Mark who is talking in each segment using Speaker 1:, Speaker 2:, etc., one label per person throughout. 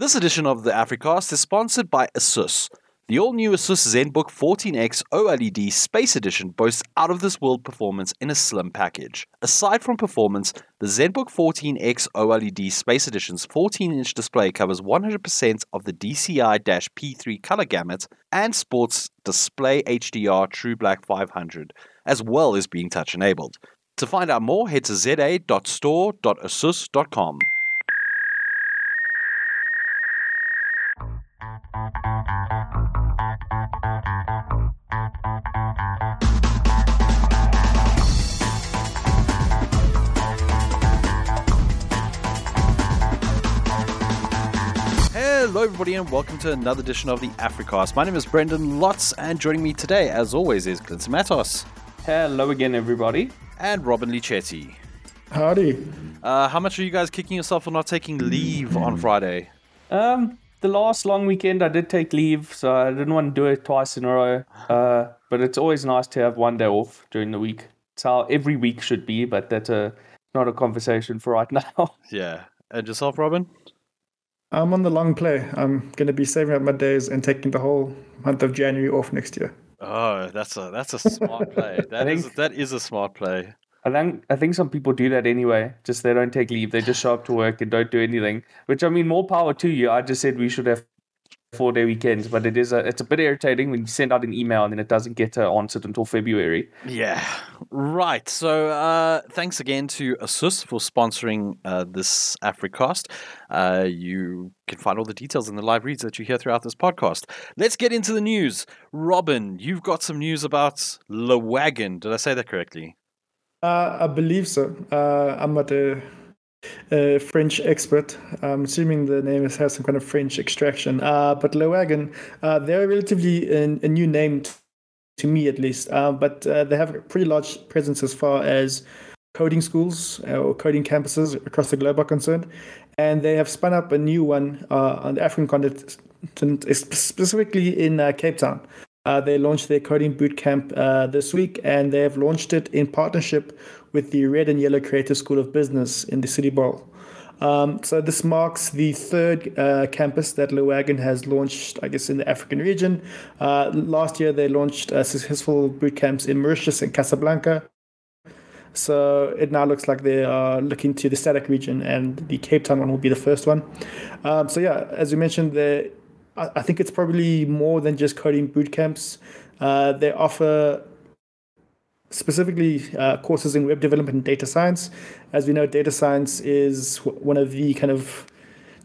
Speaker 1: This edition of the Africast is sponsored by Asus. The all new Asus ZenBook 14X OLED Space Edition boasts out of this world performance in a slim package. Aside from performance, the ZenBook 14X OLED Space Edition's 14 inch display covers 100% of the DCI P3 color gamut and sports Display HDR True Black 500, as well as being touch enabled. To find out more, head to za.store.asus.com. Hello, everybody, and welcome to another edition of the Africast. My name is Brendan Lotz, and joining me today, as always, is Clinton Matos
Speaker 2: Hello again, everybody.
Speaker 1: and Robin-Leigh Chetty.
Speaker 3: Howdy.
Speaker 1: Uh, how much are you guys kicking yourself for not taking leave on Friday?
Speaker 2: Um, the last long weekend I did take leave, so I didn't want to do it twice in a row. Uh, but it's always nice to have one day off during the week. It's how every week should be, but that's a not a conversation for right now.
Speaker 1: Yeah. And yourself, Robin?
Speaker 3: I'm on the long play. I'm going to be saving up my days and taking the whole month of January off next year.
Speaker 1: Oh, that's a that's a smart play. That
Speaker 2: I
Speaker 1: is
Speaker 2: think-
Speaker 1: that is a smart play.
Speaker 2: I think I think some people do that anyway. Just they don't take leave. They just show up to work and don't do anything. Which I mean, more power to you. I just said we should have four day weekends, but it is a it's a bit irritating when you send out an email and then it doesn't get answered until February.
Speaker 1: Yeah. Right. So uh, thanks again to Asus for sponsoring uh, this Africast. Uh, you can find all the details in the live reads that you hear throughout this podcast. Let's get into the news. Robin, you've got some news about Le Wagon. Did I say that correctly?
Speaker 3: Uh, I believe so. Uh, I'm not a, a French expert. I'm assuming the name has some kind of French extraction. Uh, but Le Wagon, uh, they're relatively a, a new name t- to me, at least. Uh, but uh, they have a pretty large presence as far as coding schools or coding campuses across the globe are concerned. And they have spun up a new one on the African continent, specifically in Cape Town. Uh, they launched their coding bootcamp uh, this week, and they have launched it in partnership with the Red and Yellow Creative School of Business in the City Bowl. Um, so this marks the third uh, campus that Le Wagon has launched, I guess, in the African region. Uh, last year, they launched uh, successful bootcamps in Mauritius and Casablanca. So it now looks like they are looking to the SADC region, and the Cape Town one will be the first one. Um, so yeah, as you mentioned, they I think it's probably more than just coding boot camps. Uh, they offer specifically uh, courses in web development and data science. As we know, data science is one of the kind of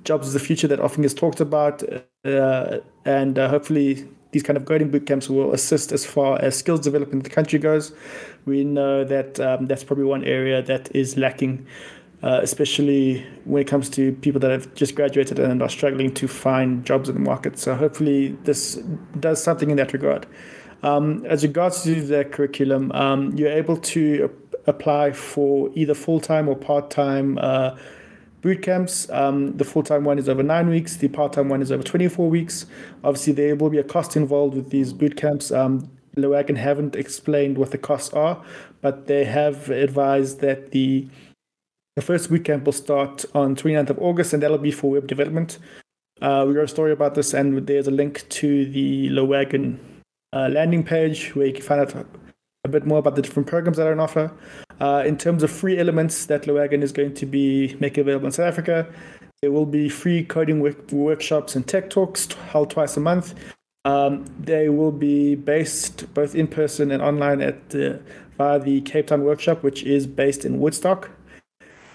Speaker 3: jobs of the future that often gets talked about, uh, and uh, hopefully these kind of coding boot camps will assist as far as skills development in the country goes. We know that um, that's probably one area that is lacking uh, especially when it comes to people that have just graduated and are struggling to find jobs in the market. So hopefully this does something in that regard. Um, as regards to the curriculum, um, you're able to apply for either full-time or part-time uh, boot camps. Um, the full-time one is over nine weeks. The part-time one is over 24 weeks. Obviously, there will be a cost involved with these boot camps. Um, Le Wagon haven't explained what the costs are, but they have advised that the the first bootcamp will start on 29th of August, and that'll be for web development. Uh, we wrote a story about this, and there's a link to the Le Wagon uh, landing page where you can find out a bit more about the different programs that are on offer. Uh, in terms of free elements that Le Wagon is going to be making available in South Africa, there will be free coding work- workshops and tech talks held twice a month. Um, they will be based both in person and online at the, via the Cape Town workshop, which is based in Woodstock.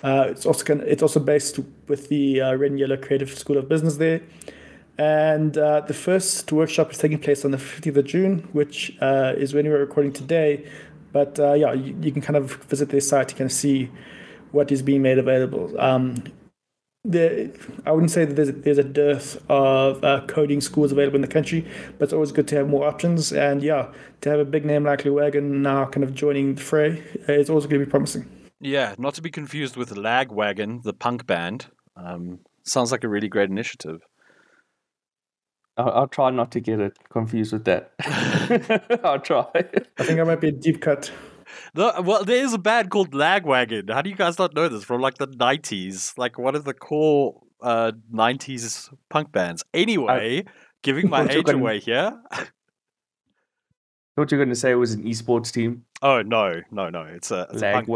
Speaker 3: Uh, it's also kind of, it's also based with the uh, Red and Yellow Creative School of Business there. And uh, the first workshop is taking place on the 15th of June, which uh, is when we're recording today. But uh, yeah, you, you can kind of visit their site to kind of see what is being made available. Um, the, I wouldn't say that there's, there's a dearth of uh, coding schools available in the country, but it's always good to have more options. And yeah, to have a big name like Le Wagon now kind of joining the fray is also going to be promising.
Speaker 1: Yeah, not to be confused with Lagwagon, the punk band. Um, sounds like a really great initiative.
Speaker 2: I'll, I'll try not to get it confused with that. I'll try.
Speaker 3: I think I might be a deep cut.
Speaker 1: The, well, there is a band called Lagwagon. How do you guys not know this from like the nineties? Like one of the core uh, 90s punk bands. Anyway, giving my
Speaker 2: thought you were
Speaker 1: age
Speaker 2: gonna-
Speaker 1: away here.
Speaker 2: thought you were going to say it was an esports team.
Speaker 1: Oh no, no, no! It's a, it's a
Speaker 2: Lag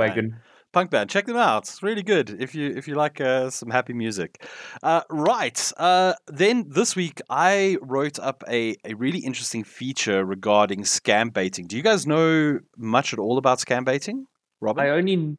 Speaker 1: punk band.
Speaker 2: wagon.
Speaker 1: Punk band. Check them out. It's really good if you if you like uh, some happy music. Uh, right. Uh, then this week I wrote up a, a really interesting feature regarding scam baiting. Do you guys know much at all about scam baiting, Robin?
Speaker 2: I only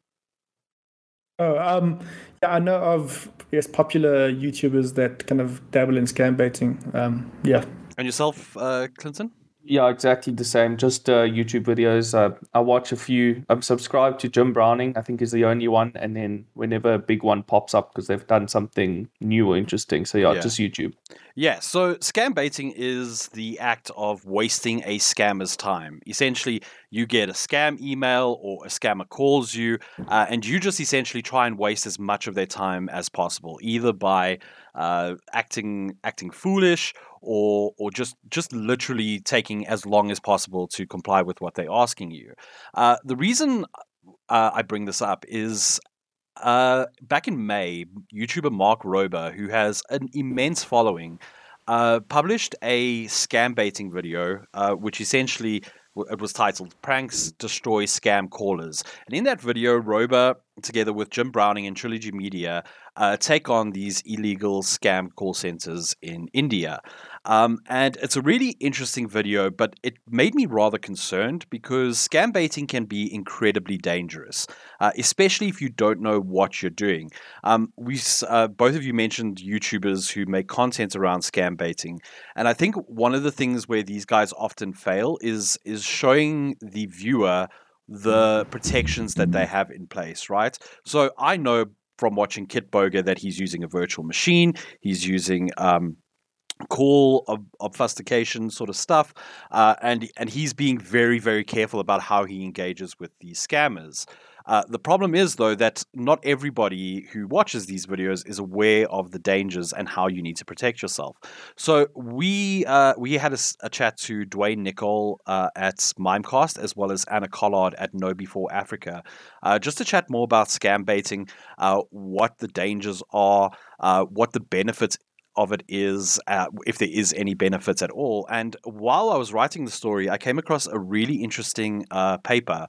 Speaker 3: Oh, um, yeah, I know of yes popular YouTubers that kind of dabble in scam baiting. Um, yeah,
Speaker 1: and yourself, uh, Clinton?
Speaker 2: Yeah, exactly the same. Just uh, YouTube videos. Uh, I watch a few. I'm subscribed to Jim Browning. I think is the only one. And then whenever a big one pops up because they've done something new or interesting, so yeah,
Speaker 1: Yeah.
Speaker 2: just YouTube.
Speaker 1: Yeah, so scam baiting is the act of wasting a scammer's time. Essentially, you get a scam email or a scammer calls you, uh, and you just essentially try and waste as much of their time as possible, either by uh, acting acting foolish or or just just literally taking as long as possible to comply with what they're asking you. Uh, the reason uh, I bring this up is uh, back in May, YouTuber Mark Rober, who has an immense following, uh, published a scam baiting video, uh, which essentially it was titled "Pranks Destroy Scam Callers." And in that video, Rober, together with Jim Browning and Trilogy Media, uh, take on these illegal scam call centers in India. Um, and it's a really interesting video, but it made me rather concerned because scam baiting can be incredibly dangerous, uh, especially if you don't know what you're doing. Um, we uh, both of you mentioned YouTubers who make content around scam baiting, and I think one of the things where these guys often fail is is showing the viewer the protections that they have in place. Right. So I know from watching Kitboga that he's using a virtual machine. He's using um, call ob- obfuscation sort of stuff, uh, and and he's being very very careful about how he engages with these scammers. Uh, the problem is though that not everybody who watches these videos is aware of the dangers and how you need to protect yourself. So we uh, we had a chat to Dwayne Nicole uh, at Mimecast as well as Anna Collard at KnowBe4 Africa, uh, just to chat more about scam baiting, uh, what the dangers are, uh, what the benefits of it is, uh, if there is any benefits at all. And while I was writing the story, I came across a really interesting uh, paper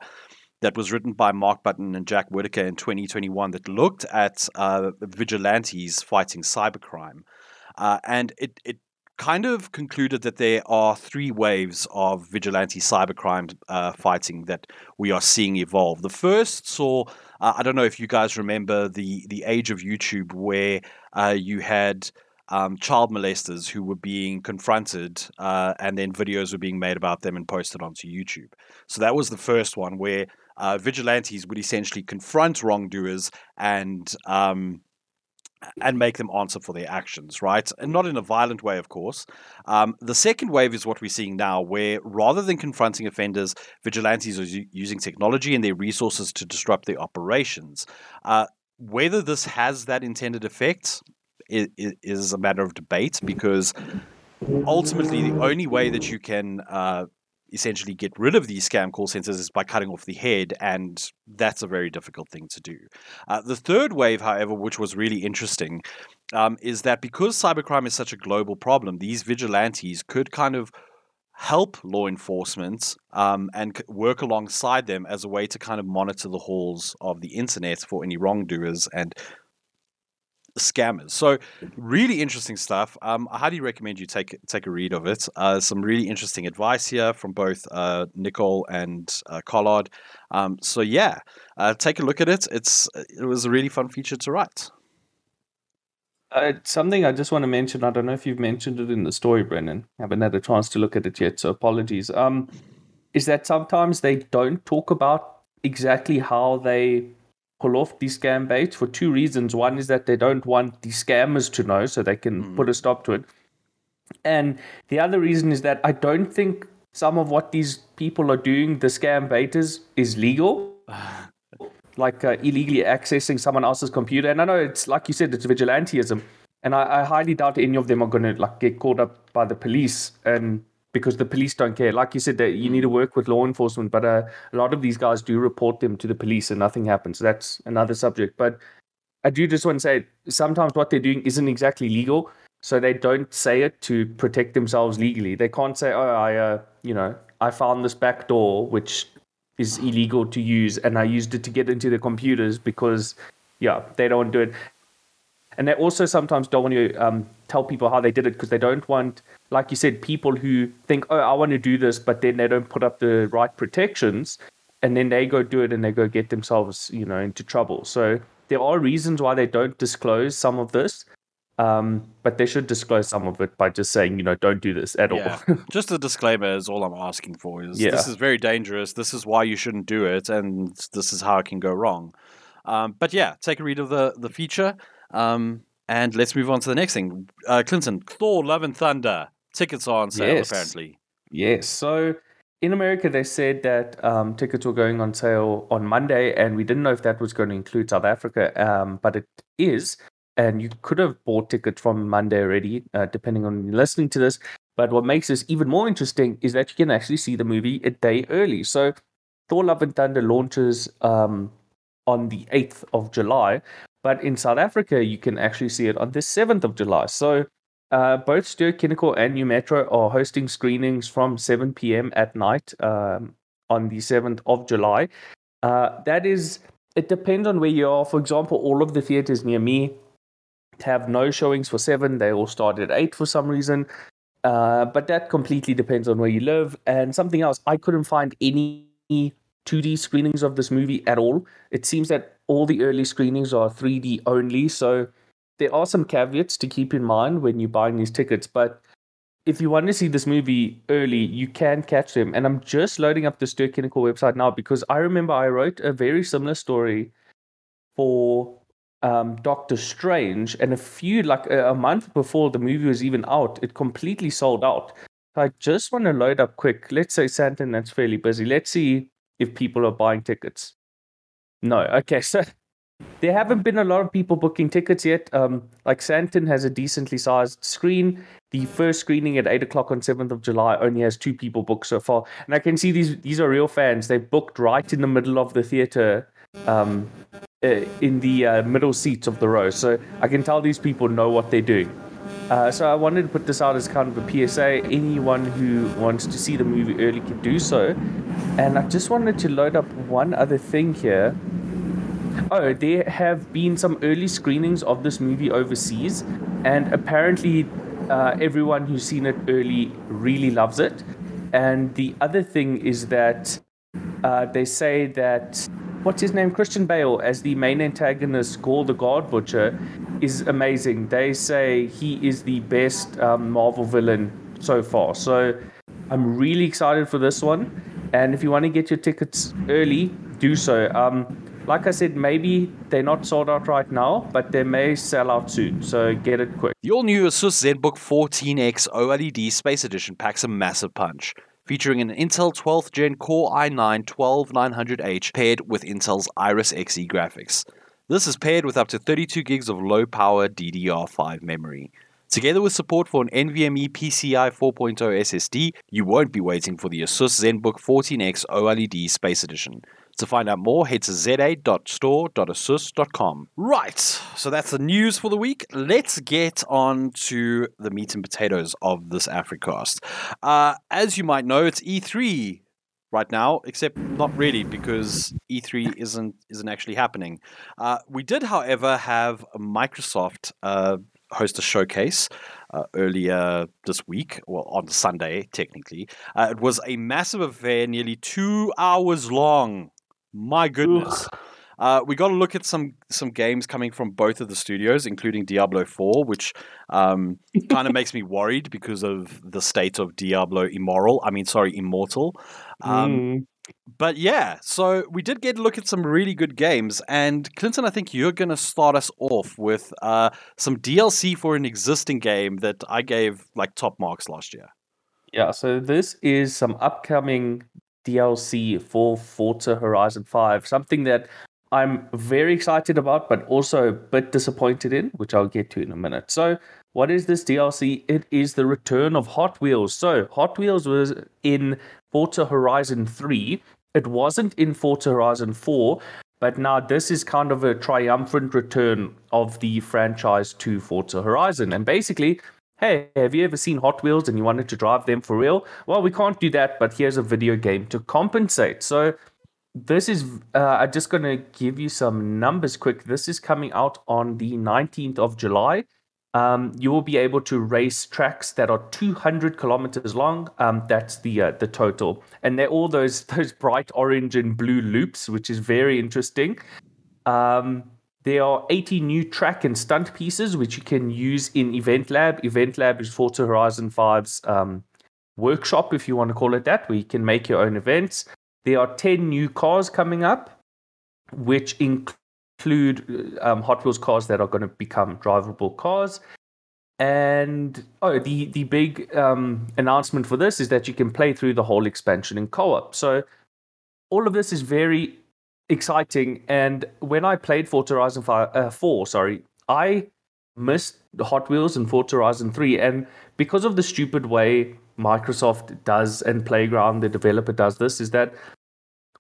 Speaker 1: that was written by Mark Button and Jack Whitaker in 2021 that looked at uh, vigilantes fighting cybercrime. Uh, and it, it kind of concluded that there are three waves of vigilante cybercrime uh, fighting that we are seeing evolve. The first saw, uh, I don't know if you guys remember the, the age of YouTube where uh, you had um, child molesters who were being confronted uh, and then videos were being made about them and posted onto YouTube. So that was the first one where uh, vigilantes would essentially confront wrongdoers and um, and make them answer for their actions, right? And not in a violent way, of course. Um, the second wave is what we're seeing now, where rather than confronting offenders, vigilantes are u- using technology and their resources to disrupt their operations. Uh, whether this has that intended effect i- i- is a matter of debate because ultimately the only way that you can uh, essentially get rid of these scam call centers is by cutting off the head, and that's a very difficult thing to do. Uh, the third wave, however, which was really interesting, um, is that because cybercrime is such a global problem, these vigilantes could kind of help law enforcement um, and work alongside them as a way to kind of monitor the halls of the internet for any wrongdoers and scammers. So really interesting stuff. Um, I highly recommend you take take a read of it. Uh, some really interesting advice here from both uh, Nicole and uh, Collard. Um, so yeah, uh, take a look at it. It's it was a really fun feature to write.
Speaker 2: Uh, something I just want to mention. I don't know if you've mentioned it in the story, Brennan. I haven't had a chance to look at it yet, so apologies. Um, is that sometimes they don't talk about exactly how they pull off these scam baits for two reasons. One is that they don't want the scammers to know, so they can
Speaker 1: Mm.
Speaker 2: put a stop to it. And the other reason is that I don't think some of what these people are doing, the scam baiters, is legal. like uh, illegally accessing someone else's computer. And I know it's like you said, it's vigilantism, and I, I highly doubt any of them are going to like get caught up by the police, and because the police don't care. Like you said, that you need to work with law enforcement, but uh, a lot of these guys do report them to the police, and nothing happens. That's another subject, but. I do just want to say sometimes what they're doing isn't exactly legal, so they don't say it to protect themselves legally. They can't say, "Oh, I, uh, you know, I found this back door which is illegal to use, and I used it to get into the computers because, yeah, they don't do it." And they also sometimes don't want to um, tell people how they did it because they don't want, like you said, people who think, "Oh, I want to do this," but then they don't put up the right protections, and then they go do it and they go get themselves, you know, into trouble. So there are reasons why they don't disclose some of this. Um, but they should disclose some of it by just saying, you know, don't do this at
Speaker 1: Yeah.
Speaker 2: all.
Speaker 1: Just a disclaimer is all I'm asking for. Is
Speaker 2: Yeah.
Speaker 1: this is very dangerous. This is why you shouldn't do it, and this is how it can go wrong. Um, but yeah, take a read of the the feature, um, and let's move on to the next thing. Uh, Clinton, Thor: Love and Thunder tickets are on sale
Speaker 2: Yes.
Speaker 1: apparently.
Speaker 2: Yes. So in America, they said that um, tickets were going on sale on Monday, and we didn't know if that was going to include South Africa, um, but it is. And you could have bought tickets from Monday already, uh, depending on listening to this. But what makes this even more interesting is that you can actually see the movie a day early. So Thor: Love and Thunder launches um, on the 8th of July, but in South Africa, you can actually see it on the 7th of July. So uh, both Ster-Kinekor and Nu Metro are hosting screenings from 7 p.m. at night um, on the 7th of July. Uh, that is, it depends on where you are. For example, all of the theaters near me have no showings for 7. They all start at 8 for some reason. Uh, but that completely depends on where you live. And something else, I couldn't find any 2D screenings of this movie at all. It seems that all the early screenings are 3D only. So there are some caveats to keep in mind when you're buying these tickets. But if you want to see this movie early, you can catch them. And I'm just loading up the Ster website now because I remember I wrote a very similar story for um, Doctor Strange, and a few like a, a month before the movie was even out, it completely sold out. So I just want to load up quick. Let's say Sandton, that's fairly busy. Let's see if people are buying tickets. No, okay, so there haven't been a lot of people booking tickets yet. Um, like Sandton has a decently sized screen. The first screening at eight o'clock on seventh of July only has two people booked so far, and I can see these these are real fans. They booked right in the middle of the theater, um, uh, in the uh, middle seats of the row. So I can tell these people know what they're doing. Uh, so I wanted to put this out as kind of a PSA. Anyone who wants to see the movie early can do so. And I just wanted to load up one other thing here. Oh, there have been some early screenings of this movie overseas, and apparently, uh, everyone who's seen it early really loves it. And the other thing is that uh, they say that what's his name, Christian Bale, as the main antagonist, Gorr the God Butcher, is amazing. They say he is the best um, Marvel villain so far. So I'm really excited for this one. And if you want to get your tickets early, do so. Um, like I said, maybe they're not sold out right now, but they may sell out soon. So get it quick.
Speaker 1: The all new Asus ZenBook 14X OLED Space Edition packs a massive punch. Featuring an Intel 12th Gen Core i9 12900H paired with Intel's Iris Xe graphics. This is paired with up to 32 gigs of low power DDR5 memory. Together with support for an NVMe PCI 4.0 SSD, you won't be waiting for the Asus ZenBook 14X OLED Space Edition. To find out more, head to za.store.asus.com. Right, so that's the news for the week. Let's get on to the meat and potatoes of this Africast. Uh, as you might know, it's E3 right now, except not really because E3 isn't isn't actually happening. Uh, we did, however, have Microsoft uh, host a showcase uh, earlier this week, well, on Sunday, technically. Uh, it was a massive affair, nearly two hours long. My goodness. Uh, we got to look at some some games coming from both of the studios, including Diablo 4, which um, kind of makes me worried because of the state of Diablo Immoral. I mean, sorry, Immortal. Um,
Speaker 2: Mm.
Speaker 1: but yeah, so we did get a look at some really good games. And Clinton, I think you're going to start us off with uh, some DLC for an existing game that I gave like top marks last year.
Speaker 2: Yeah, so this is some upcoming DLC for Forza Horizon 5, something that I'm very excited about, but also a bit disappointed in, which I'll get to in a minute. So, what is this DLC? It is the return of Hot Wheels. So, Hot Wheels was in Forza Horizon 3. It wasn't in Forza Horizon 4, But now this is kind of a triumphant return of the franchise to Forza Horizon. And basically, hey, have you ever seen Hot Wheels and you wanted to drive them for real? Well, we can't do that, but here's a video game to compensate. So this is, uh, I'm just going to give you some numbers quick. This is coming out on the 19th of July. Um, you will be able to race tracks that are 200 kilometers long. Um, that's the uh, the total, and they're all those those bright orange and blue loops, which is very interesting. Um, there are 80 new track and stunt pieces which you can use in Event Lab. Event Lab is Forza Horizon 5's um, workshop, if you want to call it that, where you can make your own events. There are 10 new cars coming up, which include um, Hot Wheels cars that are going to become drivable cars. And oh, the the big um, announcement for this is that you can play through the whole expansion in co-op. So all of this is very exciting. And when I played Forza Horizon 5, uh, 4, sorry, I missed the Hot Wheels and Forza Horizon 3. And because of the stupid way Microsoft does and Playground, the developer does this, is that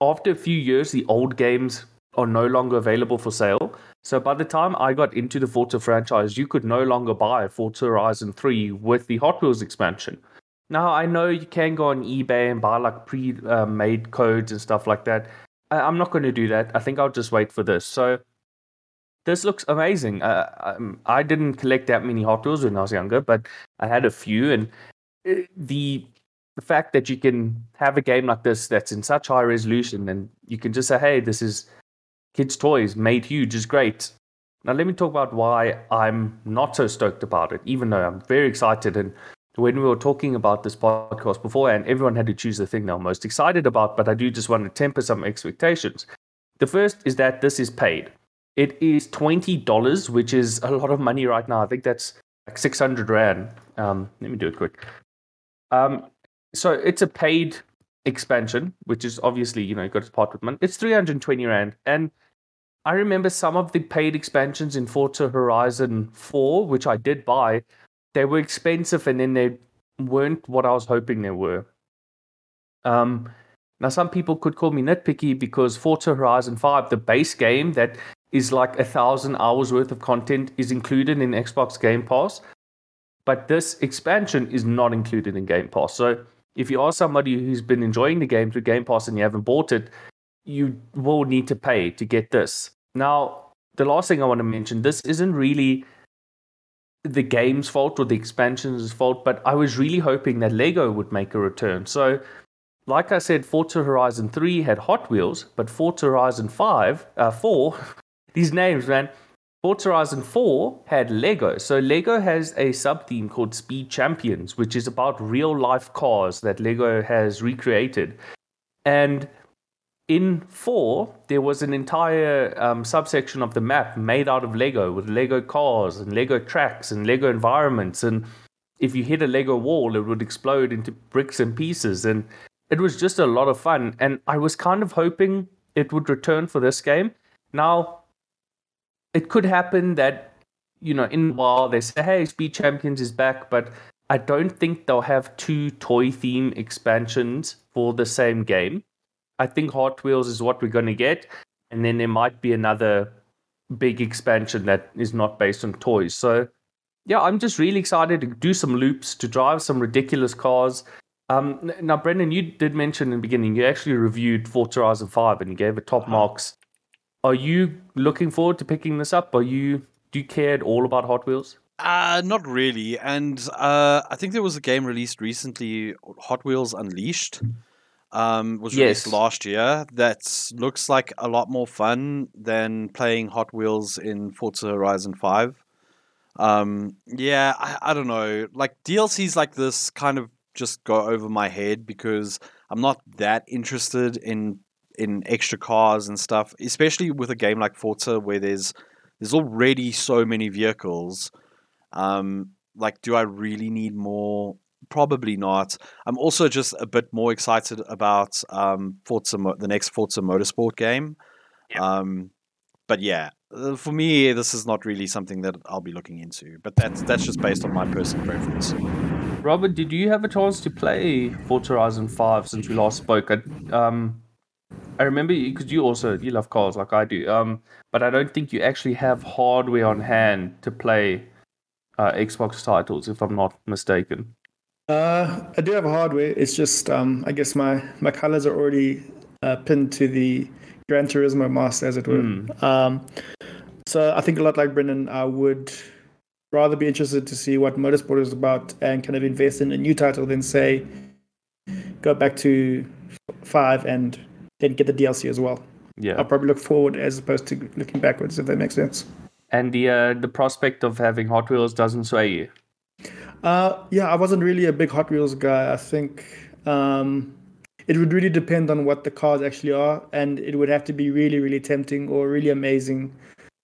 Speaker 2: after a few years, the old games are no longer available for sale. So by the time I got into the Forza franchise, you could no longer buy Forza Horizon 3 with the Hot Wheels expansion. Now I know you can go on eBay and buy like pre-made codes and stuff like that. I'm not going to do that. I think I'll just wait for this. So this looks amazing. Uh, um, I didn't collect that many Hot Wheels when I was younger, but I had a few, and uh, the the fact that you can have a game like this that's in such high resolution, and you can just say, "Hey, this is kids' toys made huge," is great. Now let me talk about why I'm not so stoked about it, even though I'm very excited and when we were talking about this podcast before, and everyone had to choose the thing they're most excited about, but I do just want to temper some expectations. The first is that this is paid. It is $20, which is a lot of money right now. I think that's like 600 Rand. Um, let me do it quick. Um, so it's a paid expansion, which is obviously, you know, you got to part with money. It's 320 Rand. And I remember some of the paid expansions in Forza Horizon 4, which I did buy, they were expensive and then they weren't what I was hoping they were. Um, now, some people could call me nitpicky because Forza Horizon 5, the base game that is like a thousand hours worth of content, is included in Xbox Game Pass. But this expansion is not included in Game Pass. So if you are somebody who's been enjoying the game through Game Pass and you haven't bought it, you will need to pay to get this. Now, the last thing I want to mention this isn't really the game's fault or the expansion's fault, but I was really hoping that Lego would make a return. So, like I said, Forza Horizon 3 had Hot Wheels, but Forza Horizon 5, uh, 4, these names, man. Forza Horizon 4 had Lego. So, Lego has a sub theme called Speed Champions, which is about real life cars that Lego has recreated. And in four, there was an entire um, subsection of the map made out of Lego with Lego cars and Lego tracks and Lego environments. And if you hit a Lego wall, it would explode into bricks and pieces. And it was just a lot of fun. And I was kind of hoping it would return for this game. Now, it could happen that, you know, in a while they say, hey, Speed Champions is back, but I don't think they'll have two toy theme expansions for the same game. I think Hot Wheels is what we're going to get, and then there might be another big expansion that is not based on toys. So, yeah, I'm just really excited to do some loops, to drive some ridiculous cars. Um, now, Brendan, you did mention in the beginning you actually reviewed Forza Horizon 5 and you gave it top uh-huh. marks. Are you looking forward to picking this up? Are you do you care at all about Hot Wheels?
Speaker 1: Uh, not really. And uh, I think there was a game released recently, Hot Wheels Unleashed um, was released last year. That looks like a lot more fun than playing Hot Wheels in Forza Horizon Five. Um, yeah, I, I don't know. Like DLCs like this kind of just go over my head because I'm not that interested in in extra cars and stuff, especially with a game like Forza where there's there's already so many vehicles. Um, like, do I really need more Probably not. I'm also just a bit more excited about um, Forza, the next Forza Motorsport game. Yeah. Um, but yeah, uh, for me, this is not really something that I'll be looking into. But that's that's just based on my personal preference.
Speaker 2: Robert, did you have a chance to play Forza Horizon Five since we last spoke? Um, I remember because you also you love cars like I do. Um, but I don't think you actually have hardware on hand to play uh, Xbox titles, if I'm not mistaken.
Speaker 3: Uh, I do have a hardware. It's just um, I guess my my colors are already uh, pinned to the Gran Turismo master, as it were.
Speaker 2: Mm.
Speaker 3: Um, so I think a lot like Brendan, I would rather be interested to see what Motorsport is about and kind of invest in a new title than say go back to five and then get the DLC as well.
Speaker 2: Yeah.
Speaker 3: I'll probably look forward as opposed to looking backwards, if that makes sense.
Speaker 2: And the uh, the prospect of having Hot Wheels doesn't sway you.
Speaker 3: Uh, yeah, I wasn't really a big Hot Wheels guy. I think um, it would really depend on what the cars actually are, and it would have to be really, really tempting or really amazing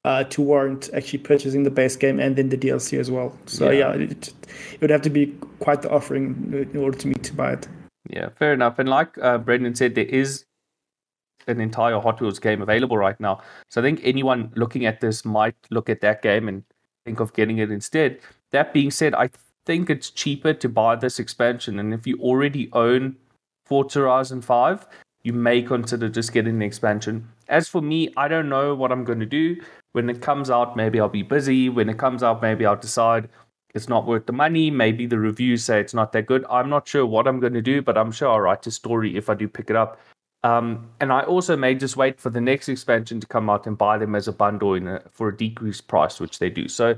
Speaker 3: uh, to warrant actually purchasing the base game and then the DLC as well. So
Speaker 2: Yeah.
Speaker 3: yeah, it, it would have to be quite the offering in order to me to buy it.
Speaker 2: Yeah, fair enough. And like uh, Brendan said, there is an entire Hot Wheels game available right now. So I think anyone looking at this might look at that game and think of getting it instead. That being said, I think it's cheaper to buy this expansion. And if you already own Forza Horizon 5, you may consider just getting the expansion. As for me, I don't know what I'm going to do. When it comes out, maybe I'll be busy. When it comes out, maybe I'll decide it's not worth the money. Maybe the reviews say it's not that good. I'm not sure what I'm going to do, but I'm sure I'll write a story if I do pick it up. Um, and I also may just wait for the next expansion to come out and buy them as a bundle a, for a decreased price, which they do. So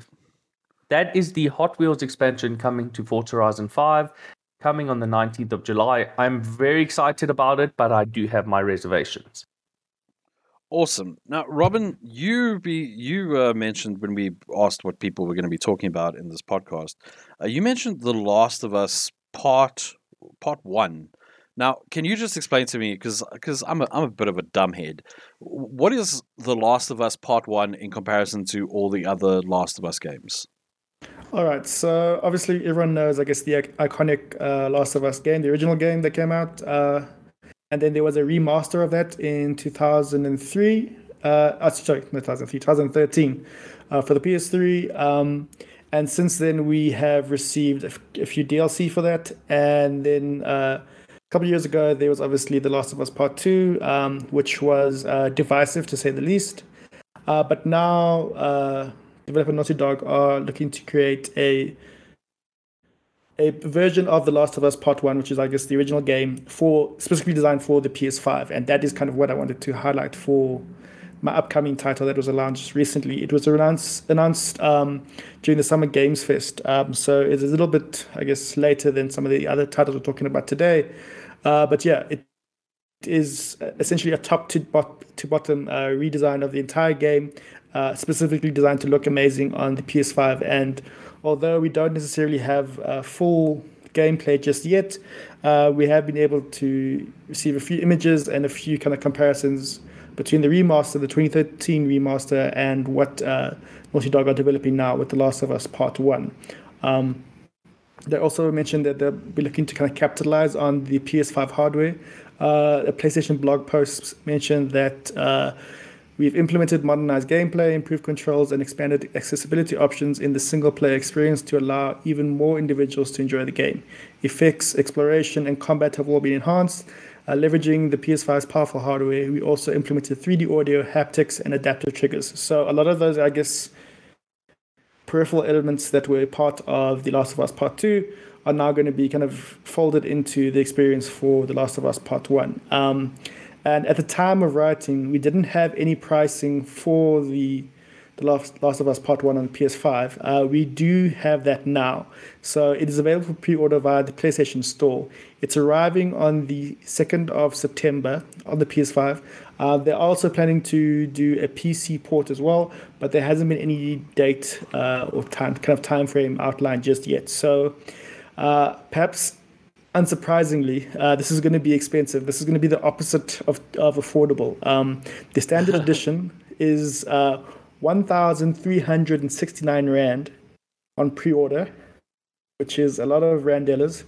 Speaker 2: that is the Hot Wheels expansion coming to Forza Horizon 5, coming on the 19th of July. I'm very excited about it, but I do have my reservations.
Speaker 1: Awesome. Now, Robin, you be you uh, mentioned when we asked what people were going to be talking about in this podcast. Uh, you mentioned The Last of Us Part Part One. Now, can you just explain to me because because I'm a, I'm a bit of a dumbhead. What is The Last of Us Part One in comparison to all the other Last of Us games?
Speaker 3: All right, so obviously everyone knows, I guess, the iconic uh, Last of Us game, the original game that came out, uh, and then there was a remaster of that in 2003. Uh, uh, sorry, not 2003, 2013, uh, for the PS3. Um, and since then, we have received a, few DLC for that, and then uh, a couple years ago, there was obviously The Last of Us Part Two, um, which was uh, divisive to say the least. Uh, but now, uh, developer Naughty Dog are looking to create a a version of The Last of Us Part One, which is I guess the original game for specifically designed for the PS5, and that is kind of what I wanted to highlight for my upcoming title that was announced recently. It was announced announced um, during the Summer Games Fest, um, so it's a little bit I guess later than some of the other titles we're talking about today. Uh, but yeah, it is essentially a top to, bot- to bottom uh, redesign of the entire game, uh, specifically designed to look amazing on the PS5. And although we don't necessarily have uh, full gameplay just yet, uh, we have been able to receive a few images and a few kind of comparisons between the remaster, the 2013 remaster, and what uh, Naughty Dog are developing now with The Last of Us Part 1. Um, they also mentioned that they'll be looking to kind of capitalize on the PS5 hardware. Uh, a PlayStation blog post mentioned that uh, we've implemented modernized gameplay, improved controls, and expanded accessibility options in the single player experience to allow even more individuals to enjoy the game. Effects, exploration, and combat have all been enhanced. Uh, leveraging the PS5's powerful hardware, we also implemented 3D audio, haptics, and adaptive triggers. So, a lot of those, I guess, peripheral elements that were part of The Last of Us Part 2 are now going to be kind of folded into the experience for The Last of Us Part 1. Um, and at the time of writing, we didn't have any pricing for the the Last, Last of Us Part 1 on PS5. Uh, we do have that now. So it is available for pre order via the PlayStation Store. It's arriving on the 2nd of September on the PS5. Uh, they're also planning to do a PC port as well, but there hasn't been any date uh, or time, kind of time frame outlined just yet. So uh, perhaps unsurprisingly, uh, this is going to be expensive. This is going to be the opposite of, of affordable. Um, the standard edition is uh, 1,369 Rand on pre order, which is a lot of Randellas.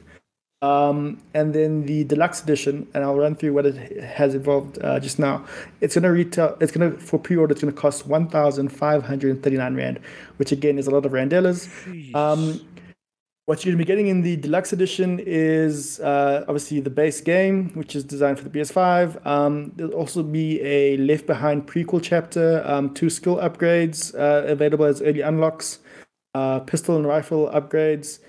Speaker 3: Um, and then the deluxe edition, and I'll run through what it has involved uh, just now. It's gonna retail. It's gonna for pre-order. It's gonna cost one thousand five hundred and thirty-nine rand, which again is a lot of randellas. Um, What you're going to be getting in the deluxe edition is uh, obviously the base game, which is designed for the PS5. Um, there'll also be a Left Behind prequel chapter, um, two skill upgrades uh, available as early unlocks, uh, pistol and rifle upgrades,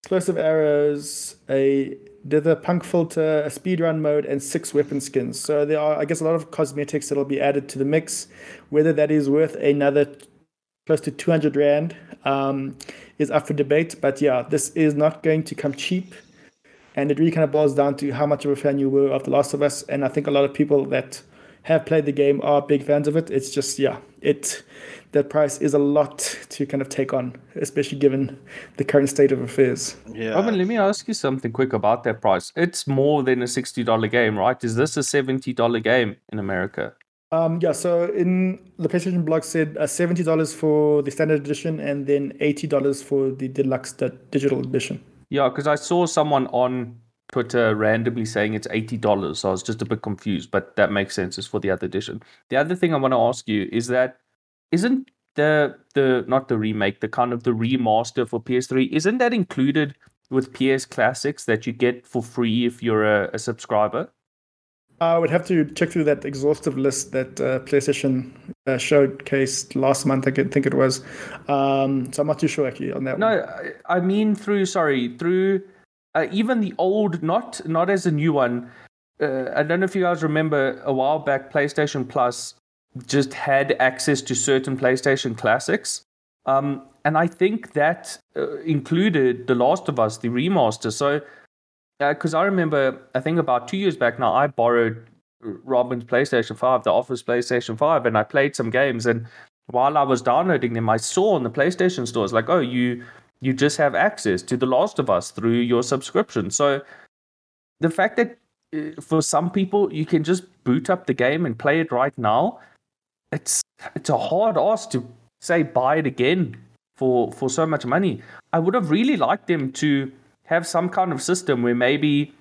Speaker 3: explosive arrows, a dither punk filter, a speedrun mode, and six weapon skins. So there are, I guess, a lot of cosmetics that'll be added to the mix. Whether that is worth another close to 200 rand um, is up for debate. But yeah, this is not going to come cheap. And it really kind of boils down to how much of a fan you were of The Last of Us. And I think a lot of people that have played the game are big fans of it. It's just, yeah, it that price is a lot to kind of take on, especially given the current state of affairs.
Speaker 1: Yeah.
Speaker 2: Robin, let me ask you something quick about that price. It's more than a $60 game, right? Is this a $70 game in America?
Speaker 3: Um, yeah, so in the PlayStation blog said uh, seventy dollars for the standard edition and then eighty dollars for the deluxe digital edition.
Speaker 2: Yeah, because I saw someone on Twitter randomly saying it's eighty dollars, so I was just a bit confused. But that makes sense. It's for the other edition. The other thing I want to ask you is that isn't the the not the remake, the kind of the remaster for PS3, isn't that included with PS Classics that you get for free if you're a, a subscriber?
Speaker 3: I would have to check through that exhaustive list that uh, PlayStation uh, showcased last month. I think it was. Um, so I'm not too sure actually on that.
Speaker 2: No, one. I mean through sorry through uh, even the old, not not as a new one. Uh, I don't know if you guys remember a while back, PlayStation Plus just had access to certain PlayStation classics. Um, and I think that uh, included The Last of Us, the remaster. So because uh, I remember, I think about two years back now, I borrowed Robin's PlayStation 5, the Office PlayStation 5, and I played some games. And while I was downloading them, I saw on the PlayStation stores, like, oh, you you just have access to The Last of Us through your subscription. So the fact that uh, for some people you can just boot up the game and play it right now, it's it's a hard ask to say buy it again for for so much money. I would have really liked them to have some kind of system where maybe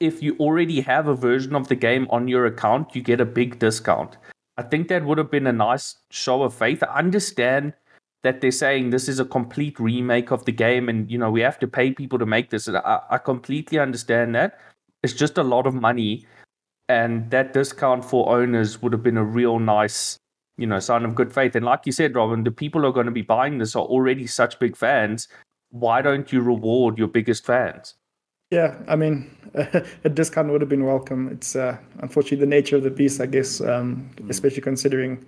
Speaker 2: if you already have a version of the game on your account, you get a big discount. I think that would have been a nice show of faith. I understand that they're saying this is a complete remake of the game and you know we have to pay people to make this. I, I completely understand that. It's just a lot of money and that discount for owners would have been a real nice you know sign of good faith and like you said robin the people who are going to be buying this are already such big fans why don't you reward your biggest fans?
Speaker 3: Yeah, I mean, a discount would have been welcome. It's uh, unfortunately the nature of the beast, I guess, um, mm. especially considering.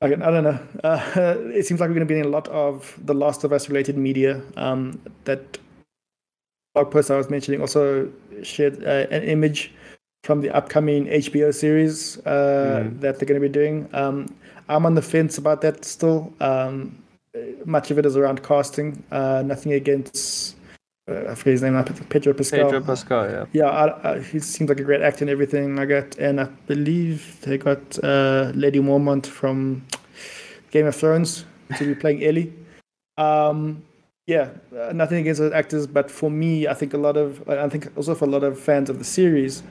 Speaker 3: I, I don't know. Uh, it seems like we're going to be in a lot of the Last of Us related media. Um, that blog post I was mentioning also shared uh, an image from the upcoming HBO series uh, mm. that they're going to be doing. Um, I'm on the fence about that still. Um, much of it is around casting. Uh, nothing against uh, I forget his name now, Pedro Pascal.
Speaker 2: Pedro Pascal, yeah.
Speaker 3: Yeah, I, I, he seems like a great actor and everything. I got, and I believe they got uh, Lady Mormont from Game of Thrones to be playing Ellie. Um, yeah, uh, nothing against the actors, but for me, I think a lot of, I think also for a lot of fans of the series,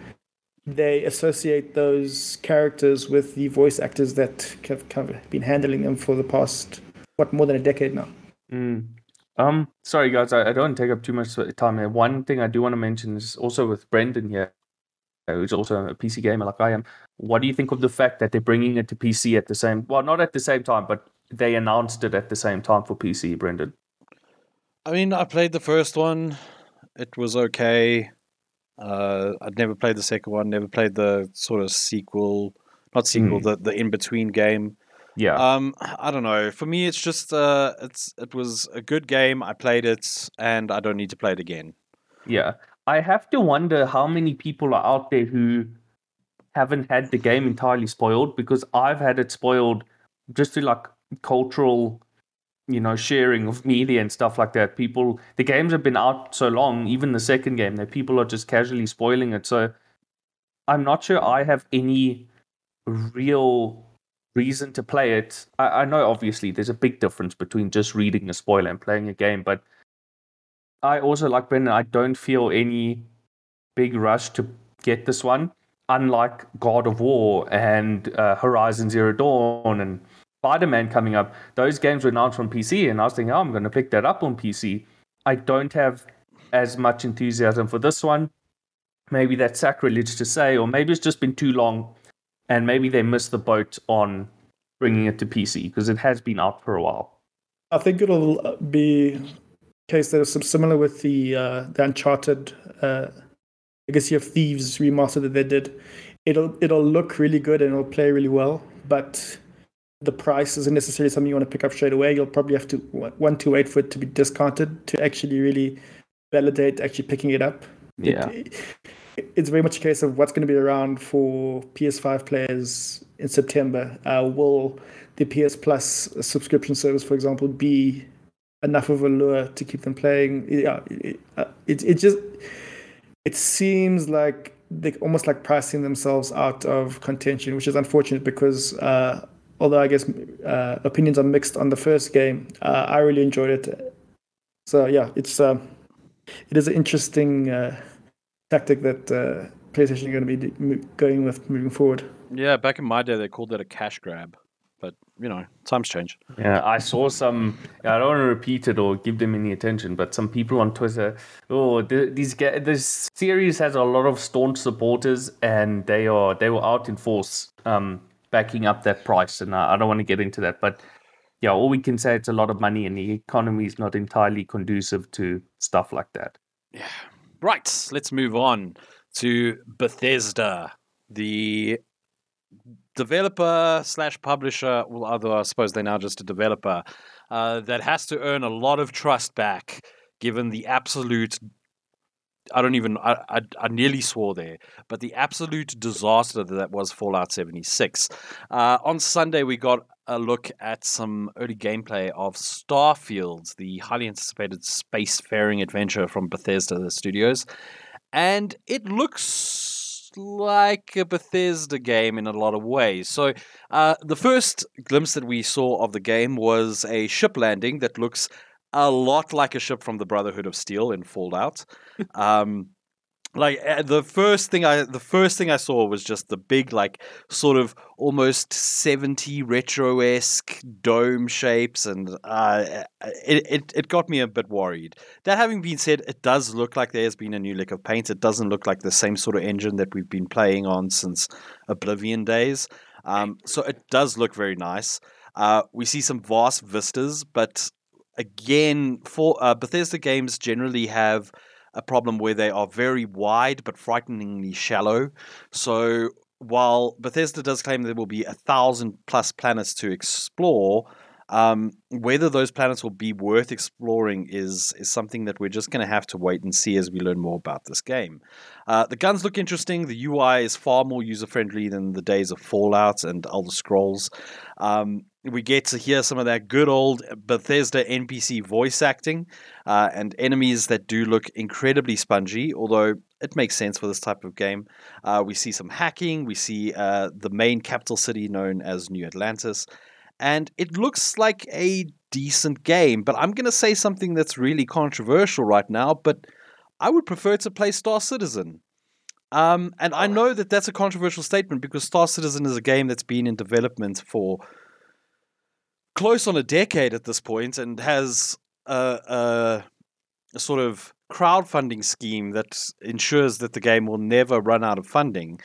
Speaker 3: they associate those characters with the voice actors that have kind of been handling them for the past what more than a decade now.
Speaker 2: Mm. Um, sorry guys, I, I don't take up too much time here. One thing I do want to mention is also with Brendan here, who's also a PC gamer like I am. What do you think of the fact that they're bringing it to PC at the same? Well, not at the same time, but they announced it at the same time for PC. Brendan.
Speaker 1: I mean, I played the first one. It was okay. Uh, I'd never played the second one. Never played the sort of sequel, not sequel, mm. the the in between game.
Speaker 2: Yeah.
Speaker 1: Um, I don't know. For me, it's just uh, it's it was a good game. I played it, and I don't need to play it again.
Speaker 2: Yeah, I have to wonder how many people are out there who haven't had the game entirely spoiled because I've had it spoiled just through like cultural, you know, sharing of media and stuff like that. People, the games have been out so long, even the second game, that people are just casually spoiling it. So I'm not sure I have any real reason to play it. I, I know obviously there's a big difference between just reading a spoiler and playing a game, but I also like Brendan. I don't feel any big rush to get this one, unlike God of War and uh, Horizon Zero Dawn and Spider Man coming up, those games were announced on PC, and I was thinking, oh, I'm going to pick that up on PC. I don't have as much enthusiasm for this one. Maybe that's sacrilege to say, or maybe it's just been too long, and maybe they missed the boat on bringing it to PC because it has been out for a while.
Speaker 3: I think it'll uh, be a case that is similar with the uh, the Uncharted uh, Legacy of Thieves remaster that they did. It'll it'll look really good and it'll play really well, but the price isn't necessarily something you want to pick up straight away. You'll probably have to want to wait for it to be discounted to actually really validate actually picking it up.
Speaker 2: Yeah.
Speaker 3: It, it's very much a case of what's going to be around for PS5 players in September. Uh, will the PS Plus subscription service, for example, be enough of a lure to keep them playing? Yeah, it, uh, it, it just it seems like they're almost like pricing themselves out of contention, which is unfortunate because uh, although I guess uh, opinions are mixed on the first game, uh, I really enjoyed it. So yeah, it's uh, it is an interesting uh, tactic that uh, PlayStation are going to be going with moving forward.
Speaker 1: Yeah, back in my day, they called it a cash grab, but you know, times change.
Speaker 2: Yeah, I saw some. I don't want to repeat it or give them any attention, but some people on Twitter. Oh, these this series has a lot of staunch supporters, and they are they were out in force. Um, backing up that price. And I, I don't want to get into that, but yeah, all we can say it's a lot of money, and the economy is not entirely conducive to stuff like that.
Speaker 1: Yeah. Right. Let's move on to Bethesda, the developer slash publisher. Well, although I suppose they're now just a developer uh, that has to earn a lot of trust back, given the absolute I don't even I, I, I nearly swore there, but the absolute disaster that was Fallout 76. Uh, on Sunday, we got a look at some early gameplay of Starfield, the highly anticipated space-faring adventure from Bethesda Studios, and it looks like a Bethesda game in a lot of ways. So, uh, the first glimpse that we saw of the game was a ship landing that looks a lot like a ship from the Brotherhood of Steel in Fallout. Um, like eh, the first thing I the first thing I saw was just the big like sort of almost 70 retro esque dome shapes and uh, eh, it, it it got me a bit worried. That having been said, it does look like there has been a new lick of paint. It doesn't look like the same sort of engine that we've been playing on since Oblivion days. Um, so it does look very nice. Uh, we see some vast vistas, but again, for uh, Bethesda games generally have a problem where they are very wide but frighteningly shallow. So while Bethesda does claim there will be a thousand plus planets to explore, um, whether those planets will be worth exploring is is something that we're just going to have to wait and see as we learn more about this game. Uh, the guns look interesting. The UI is far more user friendly than the days of Fallout and Elder Scrolls. Um, we get to hear some of that good old Bethesda NPC voice acting uh, and enemies that do look incredibly spongy, although it makes sense for this type of game. Uh, we see some hacking, we see uh, the main capital city known as New Atlantis, and it looks like a decent game. But I'm going to say something that's really controversial right now, but I would prefer to play Star Citizen. Um, and I know that that's a controversial statement because Star Citizen is a game that's been in development for close on a decade at this point and has a, a, a sort of crowdfunding scheme that ensures that the game will never run out of funding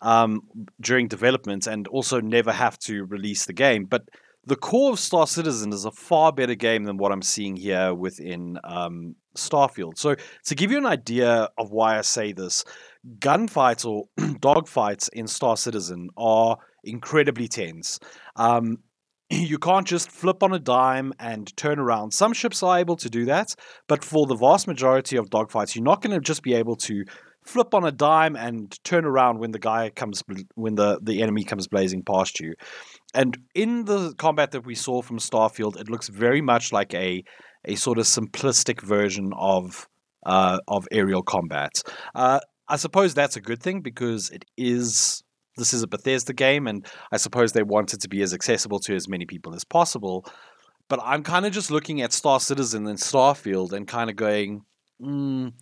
Speaker 1: um, during development and also never have to release the game. But the core of Star Citizen is a far better game than what I'm seeing here within um, Starfield. So, to give you an idea of why I say this, gunfights or dogfights in Star Citizen are incredibly tense. Um, you can't just flip on a dime and turn around. Some ships are able to do that, but for the vast majority of dogfights, you're not going to just be able to flip on a dime and turn around when the guy comes when the the enemy comes blazing past you. And in the combat that we saw from Starfield, it looks very much like a a sort of simplistic version of uh, of aerial combat. Uh, I suppose that's a good thing because it is this is a Bethesda game, and I suppose they want it to be as accessible to as many people as possible. But I'm kind of just looking at Star Citizen and Starfield and kind of going, mm,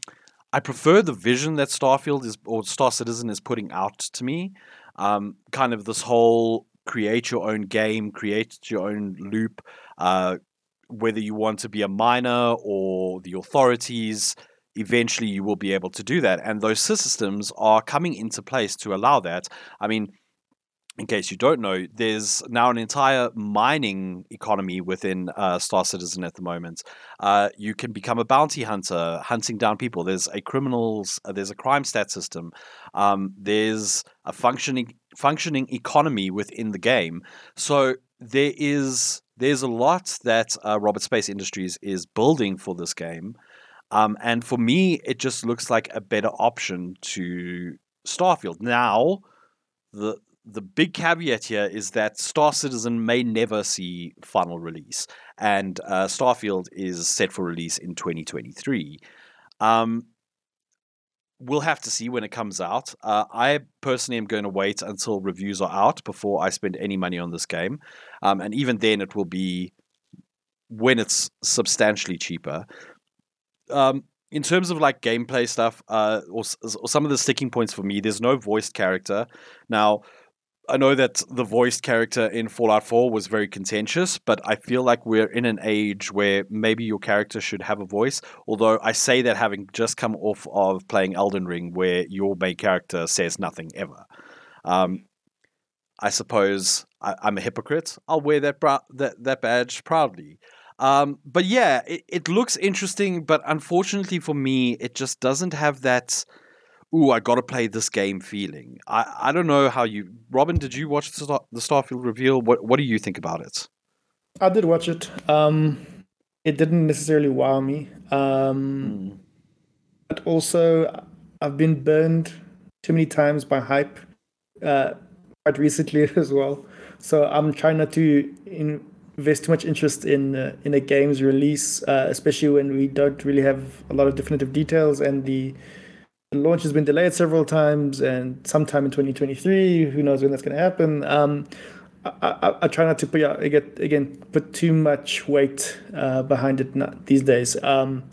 Speaker 1: I prefer the vision that Starfield is or Star Citizen is putting out to me. Um, kind of this whole create your own game, create your own loop. Uh, whether you want to be a miner or the authorities, eventually you will be able to do that. And those systems are coming into place to allow that. I mean, in case you don't know, there's now an entire mining economy within uh, Star Citizen at the moment. Uh, you can become a bounty hunter, hunting down people. There's a criminals, uh, there's a crime stat system. Um, there's a functioning functioning economy within the game. So there is there's a lot that uh, Roberts Space Industries is building for this game. Um, and for me, it just looks like a better option to Starfield. Now, the the big caveat here is that Star Citizen may never see final release, and uh, Starfield is set for release in 2023. Um, we'll have to see when it comes out. Uh, I personally am going to wait until reviews are out before I spend any money on this game, um, and even then, it will be when it's substantially cheaper. Um, in terms of like gameplay stuff, uh, or, or some of the sticking points for me, there's no voiced character now I know that the voiced character in Fallout 4 was very contentious, but I feel like we're in an age where maybe your character should have a voice. Although I say that having just come off of playing Elden Ring, where your main character says nothing ever. Um, I suppose I, am a hypocrite. I'll wear that bra- that that badge proudly. Um, but yeah, it, it looks interesting, but unfortunately for me, it just doesn't have that ooh, I got to play this game feeling. I, I don't know how you, Robin, did you watch the, Star, the Starfield reveal? What, what do you think about it?
Speaker 3: I did watch it. Um, it didn't necessarily wow me. Um, mm. But also, I've been burned too many times by hype uh, quite recently as well. So I'm trying not to invest too much interest in uh, in a game's release, uh, especially when we don't really have a lot of definitive details and the launch has been delayed several times, and sometime in 2023, who knows when that's going to happen. Um, I, I, I, try not to put yeah, again, again put too much weight uh, behind it not, these days. Um,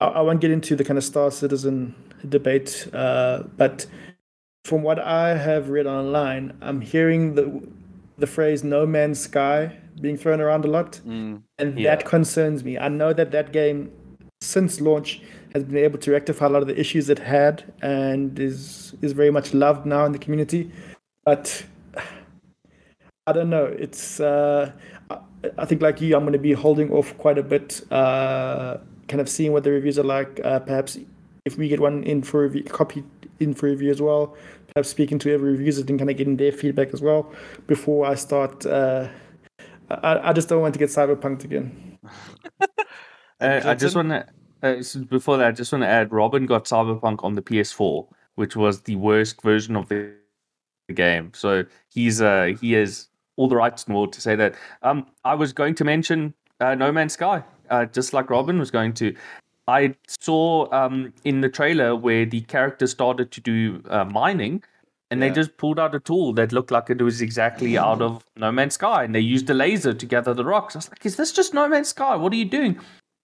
Speaker 3: I, I, won't get into the kind of Star Citizen debate, uh, but from what I have read online, I'm hearing the the phrase "No Man's Sky" being thrown around a lot, mm, and yeah. that concerns me. I know that that game, since launch, has been able to rectify a lot of the issues it had and is is very much loved now in the community. But I don't know. It's uh, I think like you, I'm going to be holding off quite a bit, uh, kind of seeing what the reviews are like. Uh, perhaps if we get one in for review, copy in for review as well. Perhaps speaking to every reviewer and kind of getting their feedback as well before I start. Uh, I, I just don't want to get cyberpunked again.
Speaker 2: Uh, I just want to uh, before that, I just want to add Robin got Cyberpunk on the PS4, which was the worst version of the, game. So he's uh, he has all the rights in the world to say that. Um, I was going to mention uh, No Man's Sky, uh, just like Robin was going to. I saw um, in the trailer where the character started to do uh, mining, and yeah. they just pulled out a tool that looked like it was exactly out of No Man's Sky, and they used a laser to gather the rocks. I was like, "Is this just No Man's Sky? What are you doing?"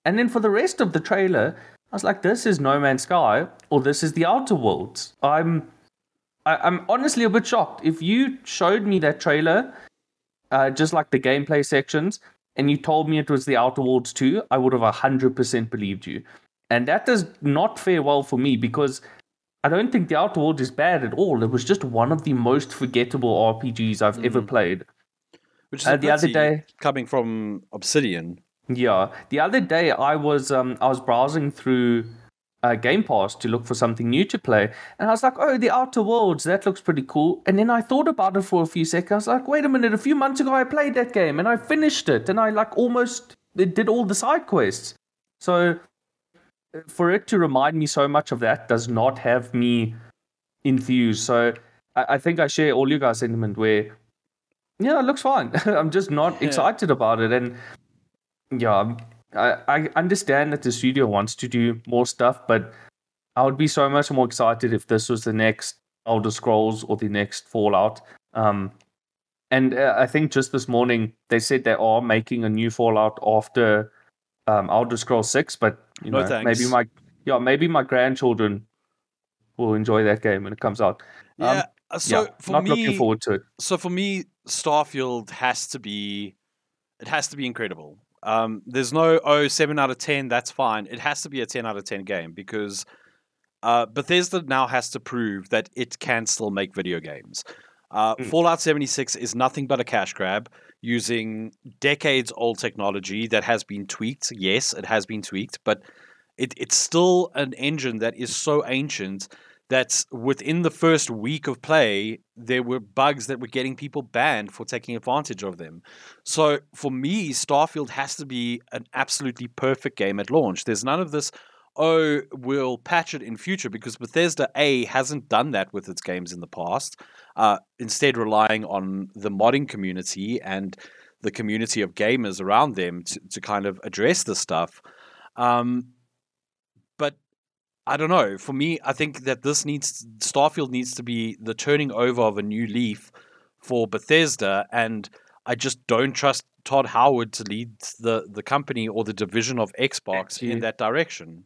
Speaker 2: And then for the rest of the trailer, I was like, this is No Man's Sky or this is The Outer Worlds. I'm I, am i am honestly a bit shocked. If you showed me that trailer, uh, just like the gameplay sections, and you told me it was The Outer Worlds 2, I would have 100% believed you. And that does not fare well for me because I don't think The Outer Worlds is bad at all. It was just one of the most forgettable RPGs I've mm. ever played.
Speaker 1: Which is uh, the other day coming from Obsidian.
Speaker 2: Yeah, the other day I was um I was browsing through uh, Game Pass to look for something new to play, and I was like, "Oh, The Outer Worlds, that looks pretty cool." And then I thought about it for a few seconds. I was like, "Wait a minute! A few months ago, I played that game and I finished it, and I like almost did all the side quests." So, for it to remind me so much of that does not have me enthused. So, I, I think I share all you guys' sentiment where, yeah, it looks fine. I'm just not yeah. excited about it, and yeah, I, I understand that the studio wants to do more stuff, but I would be so much more excited if this was the next Elder Scrolls or the next Fallout. Um, and uh, I think just this morning they said they are making a new Fallout after um, Elder Scrolls Six, but you no know thanks. maybe my yeah maybe my grandchildren will enjoy that game when it comes out.
Speaker 1: Yeah, um, Uh, so
Speaker 2: yeah,
Speaker 1: for
Speaker 2: not
Speaker 1: me,
Speaker 2: looking forward to it.
Speaker 1: so for me, Starfield has to be, it has to be incredible. Um, there's no oh seven out of ten. That's fine. It has to be a ten out of ten game because uh, Bethesda now has to prove that it can still make video games. Uh,
Speaker 2: Mm.
Speaker 1: Fallout 76 is nothing but a cash grab using decades old technology that has been tweaked. Yes, it has been tweaked, but it, it's still an engine that is so ancient that within the first week of play, there were bugs that were getting people banned for taking advantage of them. So for me, Starfield has to be an absolutely perfect game at launch. There's none of this, oh, we'll patch it in future because Bethesda A hasn't done that with its games in the past. Uh, instead, relying on the modding community and the community of gamers around them to, to kind of address this stuff. Um, but I don't know. For me, I think that this needs Starfield needs to be the turning over of a new leaf for Bethesda, and I just don't trust Todd Howard to lead the the company or the division of Xbox in that direction.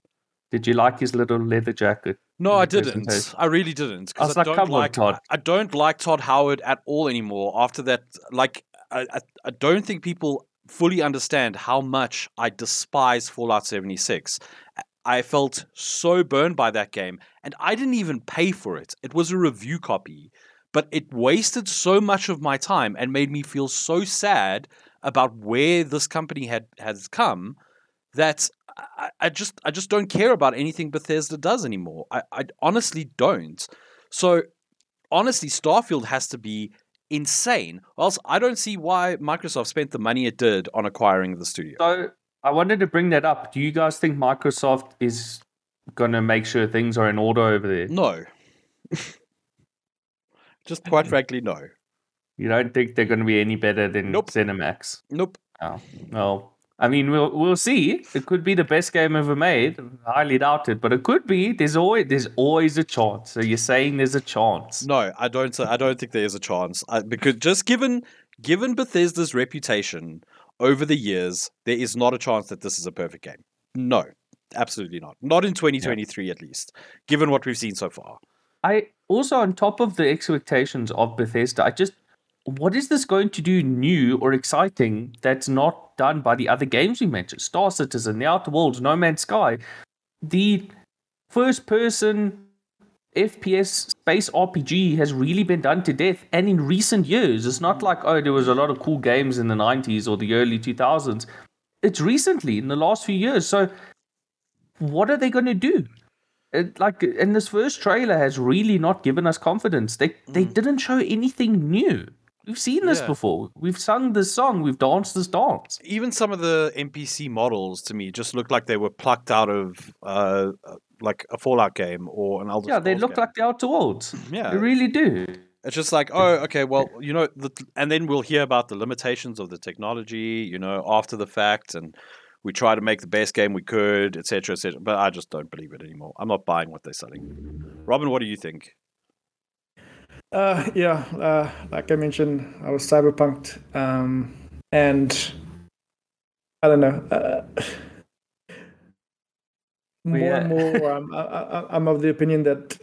Speaker 2: Did you like his little leather jacket?
Speaker 1: No, I didn't. I really didn't.
Speaker 2: I
Speaker 1: I,
Speaker 2: like,
Speaker 1: don't
Speaker 2: "Come on,
Speaker 1: like
Speaker 2: Todd."
Speaker 1: I don't like Todd Howard at all anymore. After that, like I, I, I don't think people fully understand how much I despise Fallout 76. I felt so burned by that game, and I didn't even pay for it. It was a review copy, but it wasted so much of my time and made me feel so sad about where this company had has come that I, I just I just don't care about anything Bethesda does anymore. I, I honestly don't. So honestly, Starfield has to be insane. Or else I don't see why Microsoft spent the money it did on acquiring the studio.
Speaker 2: So I wanted to bring that up. Do you guys think Microsoft is going to make sure things are in order over there?
Speaker 1: No. just quite mm-hmm. frankly, no.
Speaker 2: You don't think they're going to be any better than
Speaker 1: Nope.
Speaker 2: ZeniMax?
Speaker 1: Nope.
Speaker 2: Oh, well, I mean, we'll we'll see. It could be the best game ever made. Highly doubt it, but it could be. There's always there's always a chance. So you're saying there's a chance?
Speaker 1: No, I don't. I don't think there is a chance I, because just given given Bethesda's reputation over the years, there is not a chance that this is a perfect game. No, absolutely not. Not in 2023, at least. Given what we've seen so far.
Speaker 2: I also, on top of the expectations of Bethesda, I just what is this going to do new or exciting that's not done by the other games we mentioned? Star Citizen, The Outer Worlds, No Man's Sky, the first person FPS space RPG has really been done to death, and in recent years, it's not like oh, there was a lot of cool games in the '90s or the early 2000s. It's recently in the last few years. So, what are they going to do? It, like, and this first trailer has really not given us confidence. They they mm. didn't show anything new. We've seen this
Speaker 1: Yeah.
Speaker 2: before. We've sung this song. We've danced this dance.
Speaker 1: Even some of the NPC models to me just looked like they were plucked out of uh, uh, like a Fallout game or an Elder
Speaker 2: Yeah, they
Speaker 1: Scrolls
Speaker 2: look
Speaker 1: game.
Speaker 2: like the Outer Worlds.
Speaker 1: Yeah.
Speaker 2: They really do.
Speaker 1: It's just like, oh, okay, well, you know, the, and then we'll hear about the limitations of the technology, you know, after the fact, and we try to make the best game we could, etc., etc. But I just don't believe it anymore. I'm not buying what they're selling. Robin, what do you think?
Speaker 3: Uh, yeah, uh, like I mentioned, I was cyberpunked, um, and I don't know. Uh, more
Speaker 2: We,
Speaker 3: and more, um, I, I, I'm of the opinion that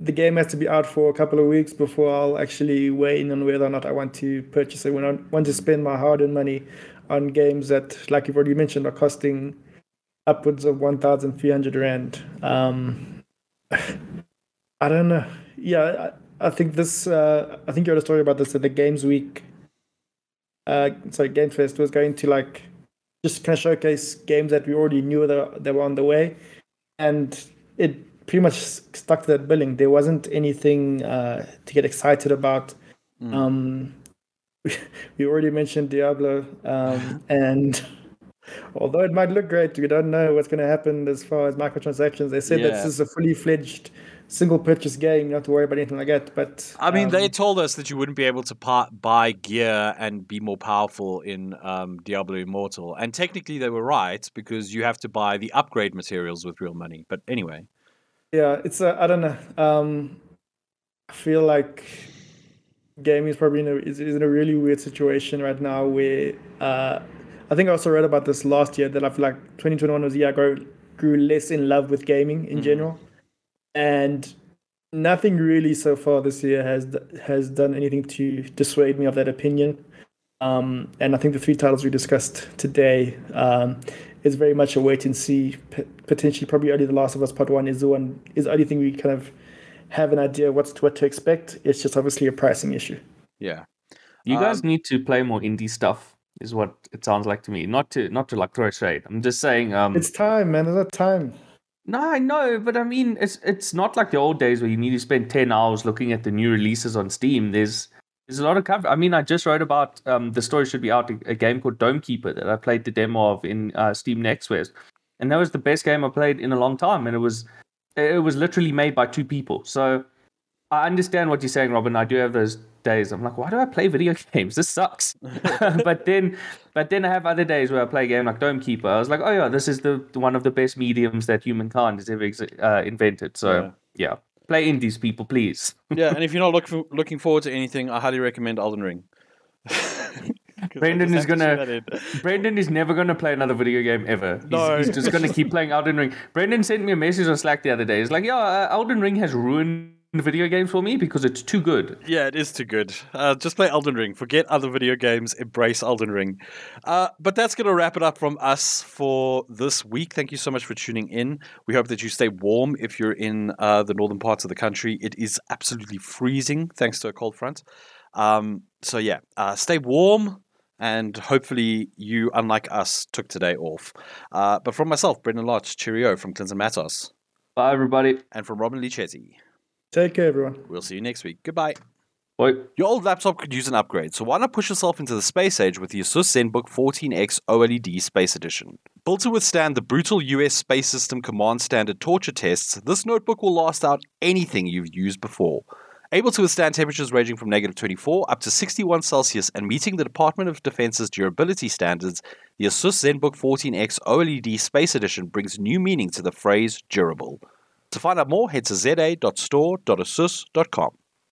Speaker 3: the game has to be out for a couple of weeks before I'll actually weigh in on whether or not I want to purchase it. When I want to spend my hard-earned money on games that, like you've already mentioned, are costing upwards of 1,300 rand. Um, I don't know. Yeah, I, I think this. Uh, I think you had a story about this at the Games Week. Uh, sorry, Game Fest was going to like just kind of showcase games that we already knew that that were on the way, and it pretty much stuck to that billing. There wasn't anything uh, to get excited about. Um, we already mentioned Diablo, um, and although it might look great, we don't know what's going to happen as far as microtransactions. They said that this is a fully fledged single purchase game, you don't have to worry about anything like that. But
Speaker 1: I mean, they
Speaker 3: um,
Speaker 1: told us that you wouldn't be able to buy gear and be more powerful in um, Diablo Immortal, and technically they were right because you have to buy the upgrade materials with real money. But anyway,
Speaker 3: yeah, it's a, I don't know. Um, I feel like gaming is probably in a, is, is in a really weird situation right now where uh, I think I also read about this last year that I feel like 2021 was the year I grew, grew less in love with gaming in general. And nothing really so far this year has has done anything to dissuade me of that opinion. Um, and I think the three titles we discussed today um, is very much a wait and see. P- potentially, probably only The Last of Us Part One is the one is the only thing we kind of have an idea what's what to expect. It's just obviously a pricing issue.
Speaker 1: Yeah.
Speaker 2: You guys
Speaker 1: Um,
Speaker 2: need to play more indie stuff, is what it sounds like to me. Not to not to like throw shade. I'm just saying. Um,
Speaker 3: It's time, man. It's not time.
Speaker 2: No, I know, but I mean, it's it's not like the old days where you need to spend ten hours looking at the new releases on Steam. There's there's a lot of cover. I mean, I just wrote about um, the story should be out a, game called Dome Keeper that I played the demo of in uh, Steam Next and that was the best game I played in a long time, and it was it was literally made by two people. So I understand what you're saying, Robin. I do have those days. I'm like, why do I play video games? This sucks. but then, but then I have other days where I play a game like Dome Keeper. I was like, oh yeah, this is the one of the best mediums that humankind has ever ex- uh, invented. So yeah. play indies, people, please.
Speaker 1: yeah, and if you're not looking looking forward to anything, I highly recommend Elden Ring. Brendyn
Speaker 2: is gonna-. Brendyn is never going to play another video game ever. He's,
Speaker 1: No.
Speaker 2: he's just going to keep playing Elden Ring. Brendyn sent me a message on Slack the other day. He's like, yeah, uh, Elden Ring has ruined video games for me because it's too good.
Speaker 1: Yeah, it is too good. Uh, just play Elden Ring. Forget other video games. Embrace Elden Ring. Uh, but that's going to wrap it up from us for this week. Thank you so much for tuning in. We hope that you stay warm if you're in uh, the northern parts of the country. It is absolutely freezing thanks to a cold front. Um, so, yeah, uh, stay warm. And hopefully, you, unlike us, took today off. Uh, but from myself, Brendyn Lotz, cheerio from Clinton Matos,
Speaker 2: Bye, everybody.
Speaker 1: and from Robin-Leigh.
Speaker 3: Take care, everyone.
Speaker 1: We'll see you next week. Goodbye.
Speaker 2: Bye.
Speaker 1: Your old laptop could use an upgrade, so why not push yourself into the space age with the Asus ZenBook 14X OLED Space Edition? Built to withstand the brutal US Space System Command Standard torture tests, this notebook will last out anything you've used before. Able to withstand temperatures ranging from negative 24 up to 61 Celsius and meeting the Department of Defense's durability standards, the Asus ZenBook 14X OLED Space Edition brings new meaning to the phrase durable. To find out more, head to za.store.asus.com.